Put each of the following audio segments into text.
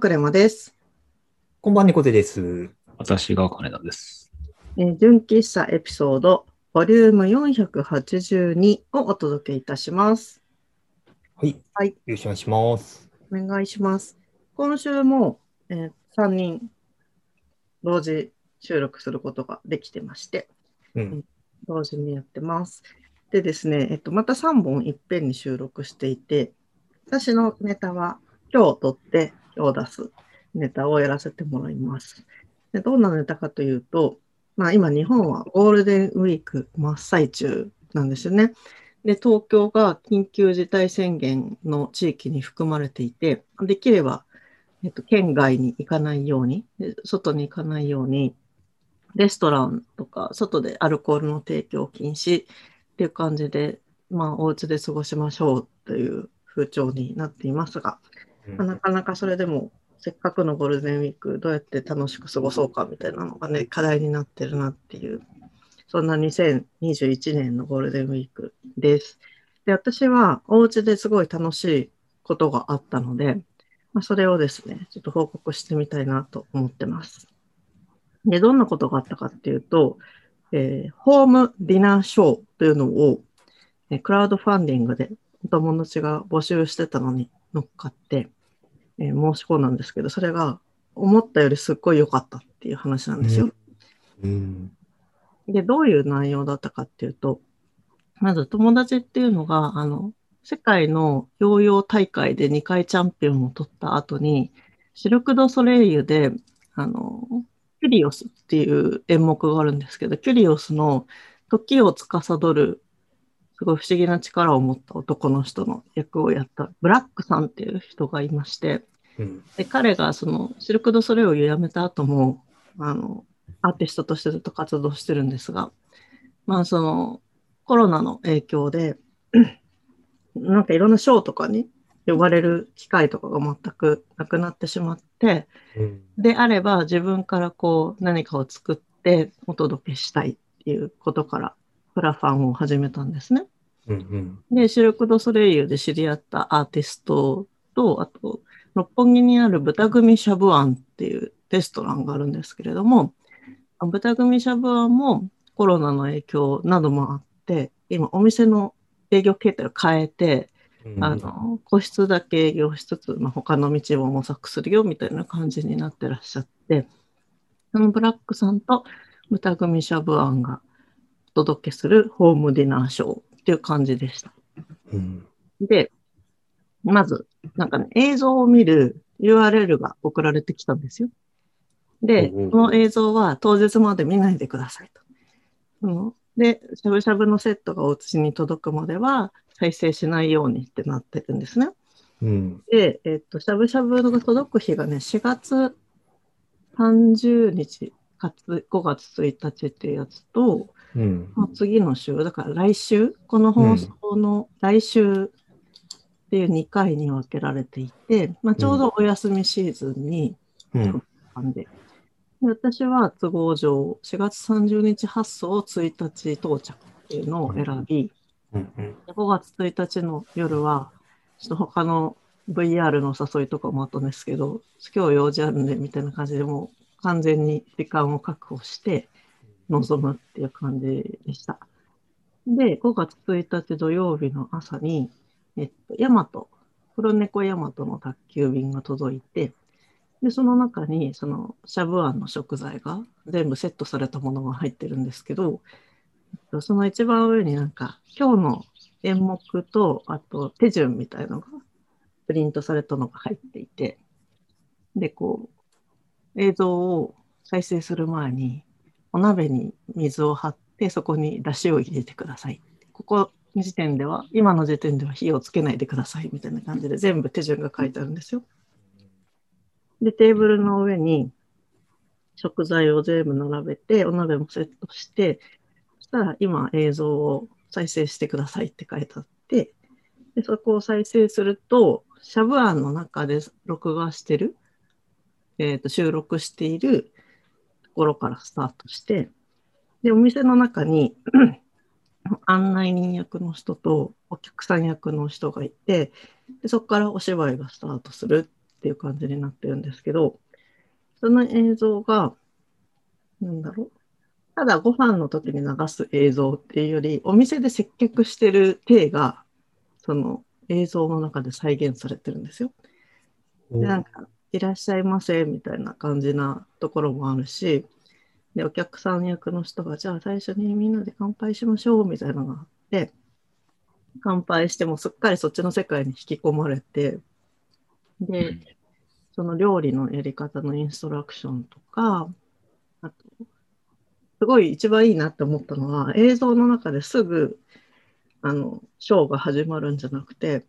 クレマです。こんばんは、猫背です。私が金田です。えー純喫茶エピソード、ボリューム482をお届けいたします。はい。はいよろしくお願いします。お願いします。今週も、え3人同時収録することができてまして、うん。同時にやってます。でですね、えっと、また3本いっぺんに収録していて、私のネタは今日撮って今日出すネタをやらせてもらいます。でどんなネタかというと、まあ今日本はゴールデンウィーク真っ最中なんですよね。で、東京が緊急事態宣言の地域に含まれていて、できれば、えっと、県外に行かないように、外に行かないように、レストランとか、外でアルコールの提供禁止っていう感じで、まあ、お家で過ごしましょうという風潮になっていますが、なかなかそれでも、せっかくのゴールデンウィーク、どうやって楽しく過ごそうかみたいなのがね、課題になってるなっていう、そんな2021年のゴールデンウィークです。で、私はお家ですごい楽しいことがあったので、まあ、それをですね、ちょっと報告してみたいなと思ってます。で、どんなことがあったかっていうと、えーホームディナーショーというのを、えクラウドファンディングでお友達が募集してたのに乗っかって、えー申し込んだんですけど、それが思ったよりすっごい良かったっていう話なんですよ。うん。で、どういう内容だったかっていうと、まず友達っていうのが、あの、世界のヨーヨー大会で2回チャンピオンを取った後に、シルク・ドゥ・ソレイユで、あの、キュリオスっていう演目があるんですけど、キュリオスの時を司る、すごい不思議な力を持った男の人の役をやった、ブラックさんっていう人がいまして、うん。で彼がそのシルク・ドゥ・ソレイユを辞めた後もあのアーティストとしてずっと活動してるんですが、まあそのコロナの影響で なんかいろんなショーとかに呼ばれる機会とかが全くなくなってしまってうん。であれば自分からこう何かを作ってお届けしたいっていうことからクラファンを始めたんですね。うん。で、シルク・ドゥ・ソレイユで知り合ったアーティストと、あと、六本木にある豚組シャブアンっていうレストランがあるんですけれども、豚組シャブアンもコロナの影響などもあって、今お店の営業形態を変えて、うん。あの、個室だけ営業しつつ、まあ、他の道を模索するよみたいな感じになってらっしゃって、そのブラックさんと豚組シャブアンがお届けするホームディナーショーっていう感じでした。うん。で、まず、なんかね、映像を見る URL が送られてきたんですよ。で、この映像は当日まで見ないでくださいと。うんで、しゃぶしゃぶのセットがお家に届くまでは再生しないようにってなってるんですね。うん。で、えっと、しゃぶしゃぶが届く日がね、4月30日かつ5月1日っていうやつと、うん。次の週、だから来週、この放送の来週っていう2回に分けられていて、まあ、ちょうどお休みシーズンにうん。で、で私は都合上、4月30日発送1日到着っていうのを選び、うん。で5月1日の夜は、ちょっと他の VR の誘いとかもあったんですけど、今日用事あるんでみたいな感じでもう完全に時間を確保して臨むっていう感じでした。で、5月1日土曜日の朝に、えっと、ヤマト、黒猫ヤマトの宅急便が届いて、で、その中に、その、シャブアンの食材が全部セットされたものが入ってるんですけど、その一番上になんか、今日の演目と、あと手順みたいのがプリントされたのが入っていて、で、こう、映像を再生する前に、お鍋に水を張って、そこに出汁を入れてください。ここ時点では、今の時点では火をつけないでくださいみたいな感じで全部手順が書いてあるんですよ。で、テーブルの上に食材を全部並べて、お鍋もセットして、そしたら今映像を再生してくださいって書いてあって、でそこを再生すると、シャブアンの中で録画してる、えっ、と、収録しているところからスタートして、で、お店の中に案内人役の人とお客さん役の人がいて、でそこからお芝居がスタートするっっていう感じになってるんですけど、その映像が、なんだろう。ただご飯の時に流す映像っていうより、お店で接客してる体が、その映像の中で再現されてるんですよ。でなんか、いらっしゃいませみたいな感じなところもあるし、で、お客さん役の人が、じゃあ最初にみんなで乾杯しましょうみたいなのがあって、乾杯してもすっかりそっちの世界に引き込まれて、で、その料理のやり方のインストラクションとか、あと、すごい一番いいなって思ったのは、映像の中ですぐ、あの、ショーが始まるんじゃなくて、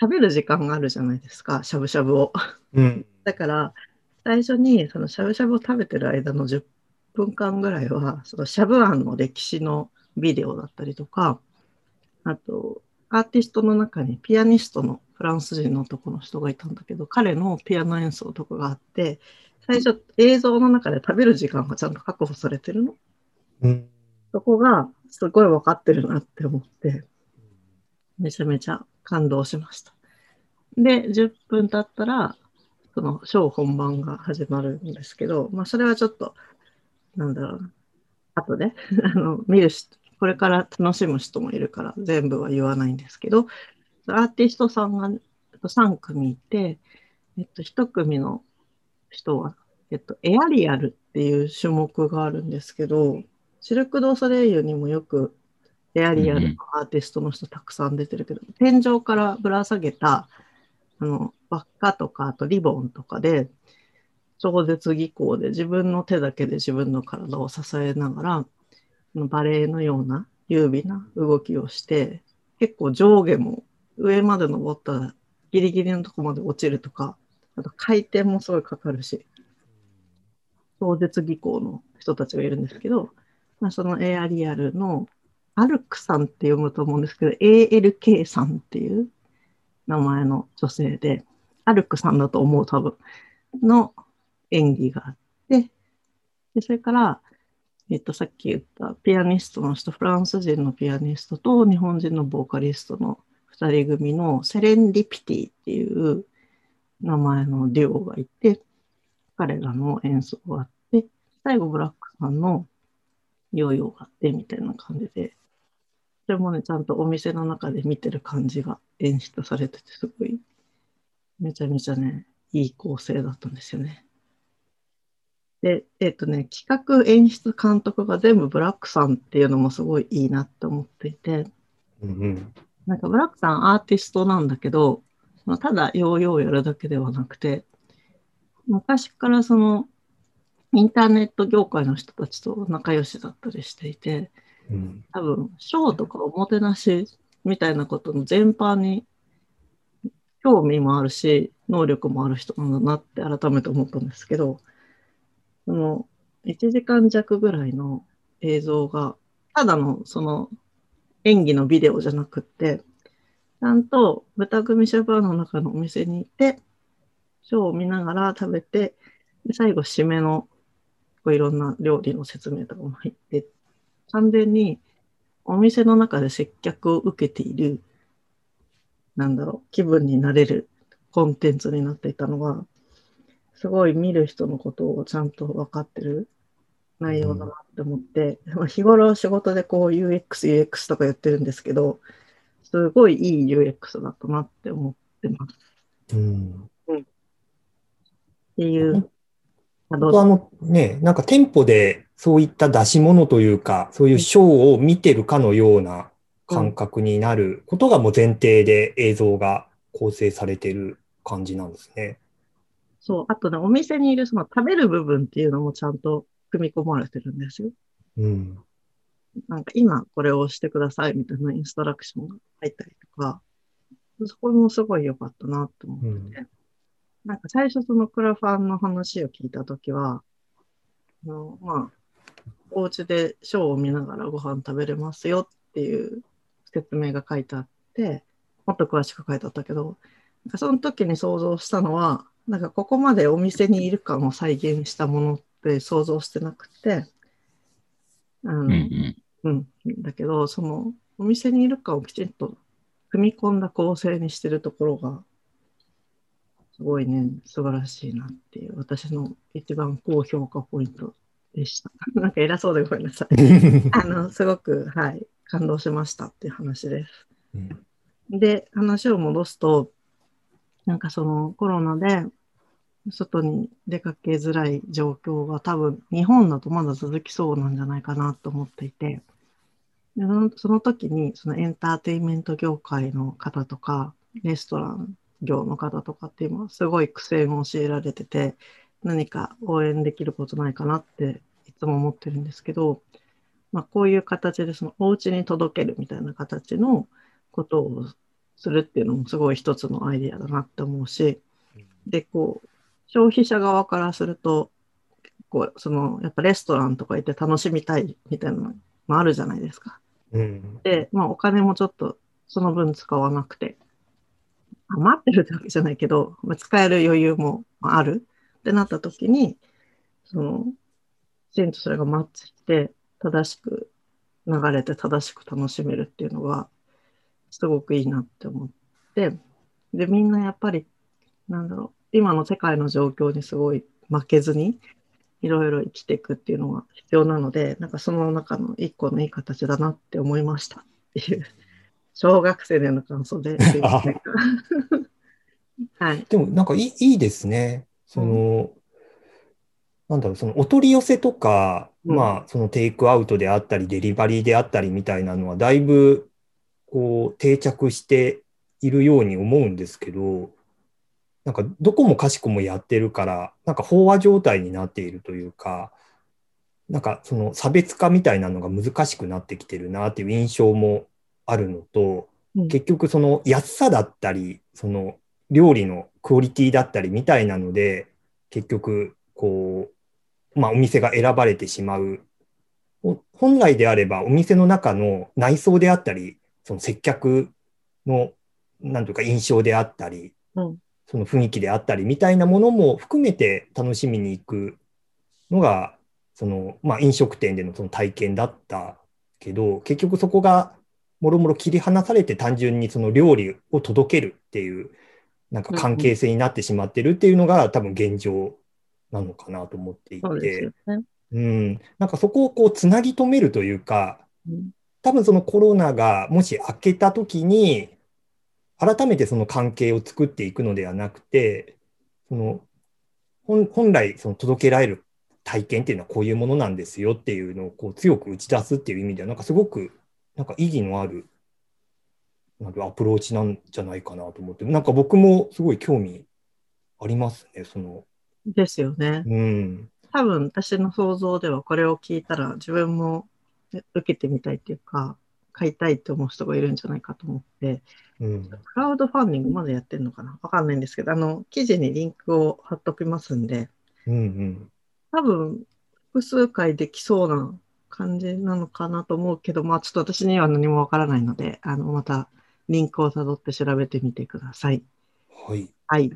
食べる時間があるじゃないですか、しゃぶしゃぶを。うん。だから、最初にそのしゃぶしゃぶを食べてる間の10分間ぐらいは、そのしゃぶ庵の歴史のビデオだったりとか、あと、アーティストの中にピアニストのフランス人の男の人がいたんだけど、彼のピアノ演奏とかがあって、最初映像の中で食べる時間がちゃんと確保されてるの。うん。そこがすごい分かってるなって思って、めちゃめちゃ感動しました。で、10分経ったら、そのショー本番が始まるんですけど、まあそれはちょっと、なんだろうな、後で、あの、見る人、これから楽しむ人もいるから全部は言わないんですけど、アーティストさんが3組いて、えっと、1組の人は、えっと、エアリアルっていう種目があるんですけど、シルク・ドゥ・ソレイユにもよくエアリアルのアーティストの人たくさん出てるけど、天井からぶら下げたあの輪っかとかあとリボンとかで超絶技巧で自分の手だけで自分の体を支えながらバレエのような優美な動きをして結構上下も上まで登ったらギリギリのとこまで落ちるとかあと回転もすごいかかるし超絶技巧の人たちがいるんですけど、まあ、そのエアリアルのアルクさんって読むと思うんですけど、ALK さんっていう名前の女性で、アルクさんだと思う多分、の演技があって、でそれから、えっと、さっき言ったピアニストの人、フランス人のピアニストと日本人のボーカリストの2人組のセレンディピティっていう名前のデュオがいて、彼らの演奏があって、最後ブラックさんのヨーヨーがあってみたいな感じで、それもね、ちゃんとお店の中で見てる感じが演出されてて、すごい、めちゃめちゃね、いい構成だったんですよね。で、えっ、とね、企画、演出、監督が全部ブラックさんっていうのもすごいいいなって思っていて、うんうん。なんかブラックさんアーティストなんだけど、まあただヨーヨーやるだけではなくて、昔からそのインターネット業界の人たちと仲良しだったりしていて、うん。多分、ショーとかおもてなしみたいなことの全般に興味もあるし、能力もある人なんだなって改めて思ったんですけど、その1時間弱ぐらいの映像が、ただのその演技のビデオじゃなくって、ちゃんと豚組シャバーの中のお店に行って、ショーを見ながら食べて、で最後締めのこういろんな料理の説明とかも入って、完全にお店の中で接客を受けている、なんだろう、気分になれるコンテンツになっていたのが、すごい見る人のことをちゃんと分かってる内容だなって思って、まあ日頃仕事でこう UX、UX とか言ってるんですけど、すごいいい UX だったなって思ってます。うん。っていう。あどうぞあのね、なんか店舗でそういった出し物というか、そういうショーを見てるかのような感覚になることがもう前提で映像が構成されてる感じなんですね。そう、あとね、お店にいるその食べる部分っていうのもちゃんと組み込まれてるんですよ。うん。なんか今これを押してくださいみたいなインストラクションが入ったりとか、そこもすごい良かったなと思ってて、なんか最初そのクラファンの話を聞いたときは、あのまあ、お家でショーを見ながらご飯食べれますよっていう説明が書いてあって、もっと詳しく書いてあったけど、なんかその時に想像したのは、なんかここまでお店にいる感を再現したものって想像してなくて、あの、うんうん。うん、だけど、そのお店にいるかをきちんと組み込んだ構成にしてるところが、すごいね、素晴らしいなっていう、私の一番高評価ポイントでした。なんか偉そうでごめんなさい。あの、すごく、はい、感動しましたっていう話です。うんで、話を戻すと、なんかそのコロナで外に出かけづらい状況が多分日本だとまだ続きそうなんじゃないかなと思っていて、でその時にそのエンターテインメント業界の方とか、レストラン業の方とかって今すごい苦戦を強いられてて、何か応援できることないかなっていつも思ってるんですけど、まあ、こういう形でそのお家に届けるみたいな形のことをするっていうのもすごい一つのアイディアだなって思うし、で、こう、消費者側からすると、こう、その、やっぱレストランとか行って楽しみたいみたいなのもあるじゃないですか。うん。で、まあお金もちょっとその分使わなくて、余ってるってわけじゃないけど、まあ使える余裕もある。ってなった時に、その、きちんとそれがマッチして、正しく流れて正しく楽しめるっていうのが、すごくいいなって思って、で、みんなやっぱり、なんだろう、今の世界の状況にすごい負けずに、いろいろ生きていくっていうのが必要なので、なんかその中の一個のいい形だなって思いましたっていう、小学生での感想で。はい。でもなんかいいいいですね。その、なんだろう、そのお取り寄せとか、うんまあ、そのテイクアウトであったり、デリバリーであったりみたいなのは、だいぶ、こう、定着しているように思うんですけど、なんか、どこもかしこもやってるから、なんか飽和状態になっているというか、なんか、その差別化みたいなのが難しくなってきてるなっていう印象もあるのと、うん結局その安さだったり、その料理のクオリティだったりみたいなので、結局、こう、まあお店が選ばれてしまう。ほ本来であればお店の中の内装であったり、その接客の、なんというか印象であったり、うんその雰囲気であったりみたいなものも含めて楽しみに行くのが、その、まあ飲食店でのその体験だったけど、結局そこがもろもろ切り離されて単純にその料理を届けるっていう、なんか関係性になってしまってるっていうのが多分現状なのかなと思っていて。うん、なんかそこをこうつなぎ止めるというか、うん。多分そのコロナがもし明けた時に、改めてその関係を作っていくのではなくて、その本本来その届けられる体験っていうのはこういうものなんですよっていうのをこう強く打ち出すっていう意味では、なんかすごくなんか意義のあるなんかアプローチなんじゃないかなと思って、なんか僕もすごい興味ありますね、その、ですよね。うん。多分私の想像ではこれを聞いたら自分もね受けてみたいっていうか、買いたいって思う人がいるんじゃないかと思って、うん。クラウドファンディングまだやってるのかな？わかんないんですけど、あの、記事にリンクを貼っときますんで、うんうん。多分複数回できそうな感じなのかなと思うけど、まあちょっと私には何もわからないので、あの、またリンクをたどって調べてみてください。はい。いはい。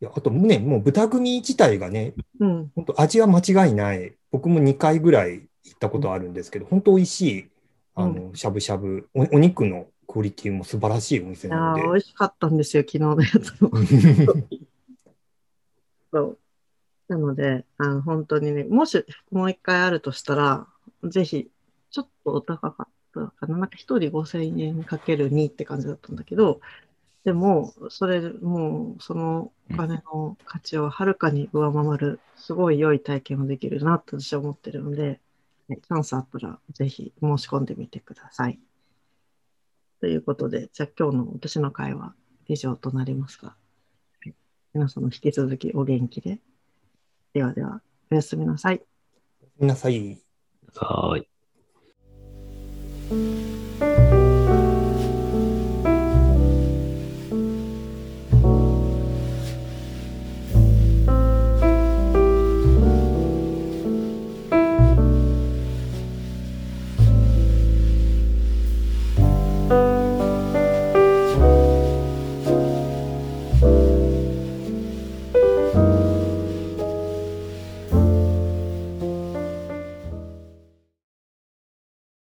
や、あとね、もう豚組自体がね、うん。本当味は間違いない。僕も2回ぐらい行ったことあるんですけど、本当美味しい、あの、しゃぶしゃぶ、おお肉のクオリティも素晴らしいお店いやなので。美味しかったんですよ、昨日のやつも。そう。なので、あの本当にね、もしもう一回あるとしたら、ぜひ、ちょっとお高かったかな。なんか一人5000円かける2って感じだったんだけど、でも、それ、もう、そのお金の価値をはるかに上回る、すごい良い体験をできるなと私は思ってるので、チャンスあったら、ぜひ申し込んでみてください。ということで、じゃあ今日の私の会は以上となりますが、はい皆様引き続きお元気で。ではでは、おやすみなさい。ごめんなさい。はーい。